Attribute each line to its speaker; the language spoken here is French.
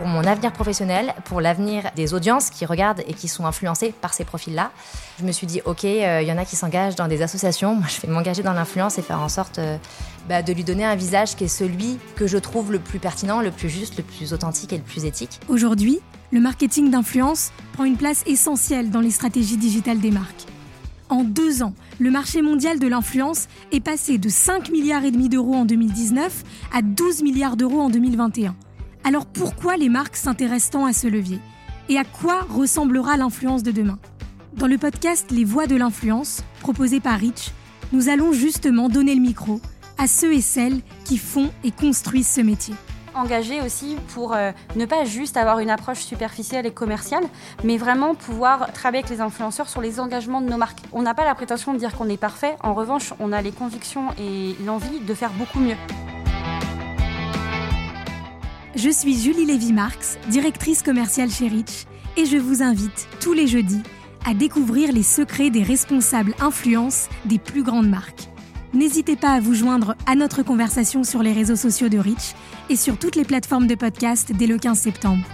Speaker 1: pour mon avenir professionnel, pour l'avenir des audiences qui regardent et qui sont influencées par ces profils-là. Je me suis dit, OK, euh, il y en a qui s'engagent dans des associations. Moi, je vais m'engager dans l'influence et faire en sorte euh, bah, de lui donner un visage qui est celui que je trouve le plus pertinent, le plus juste, le plus authentique et le plus éthique.
Speaker 2: Aujourd'hui, le marketing d'influence prend une place essentielle dans les stratégies digitales des marques. En deux ans, le marché mondial de l'influence est passé de 5 milliards et demi d'euros en 2019 à 12 milliards d'euros en 2021. Alors pourquoi les marques s'intéressent tant à ce levier? Et à quoi ressemblera l'influence de demain? Dans le podcast Les Voix de l'influence, proposé par Rich, nous allons justement donner le micro à ceux et celles qui font et construisent ce métier
Speaker 3: engagé aussi pour euh, ne pas juste avoir une approche superficielle et commerciale, mais vraiment pouvoir travailler avec les influenceurs sur les engagements de nos marques. On n'a pas la prétention de dire qu'on est parfait, en revanche, on a les convictions et l'envie de faire beaucoup mieux.
Speaker 2: Je suis Julie Lévy-Marx, directrice commerciale chez Rich, et je vous invite tous les jeudis à découvrir les secrets des responsables influence des plus grandes marques. N'hésitez pas à vous joindre à notre conversation sur les réseaux sociaux de Rich et sur toutes les plateformes de podcast dès le 15 septembre.